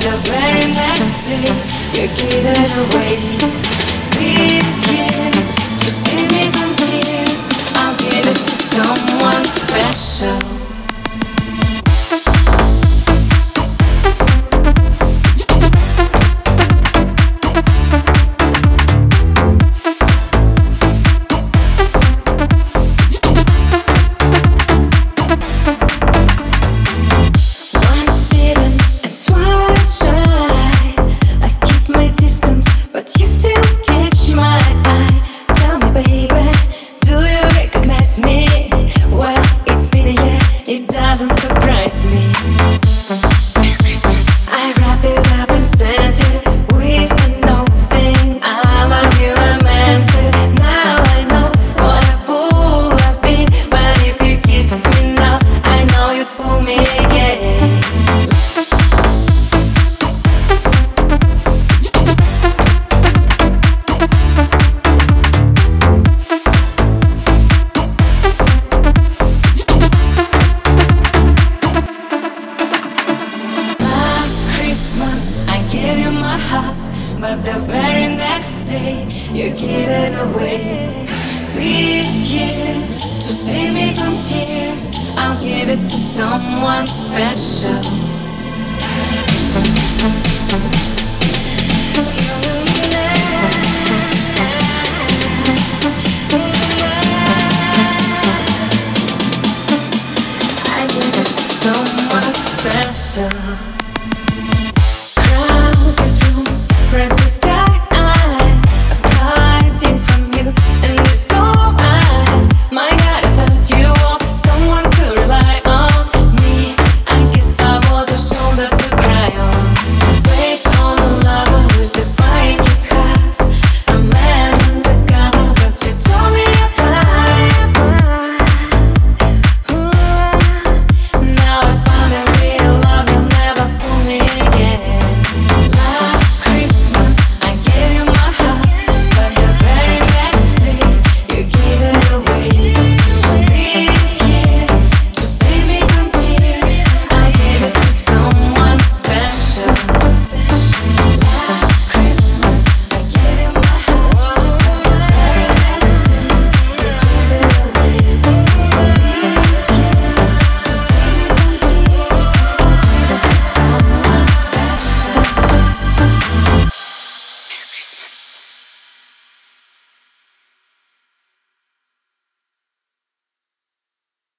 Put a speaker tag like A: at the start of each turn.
A: the very next day, you're giving away. These years. but the very next day you give it away. This year, to save me from tears, I'll give it to someone special. special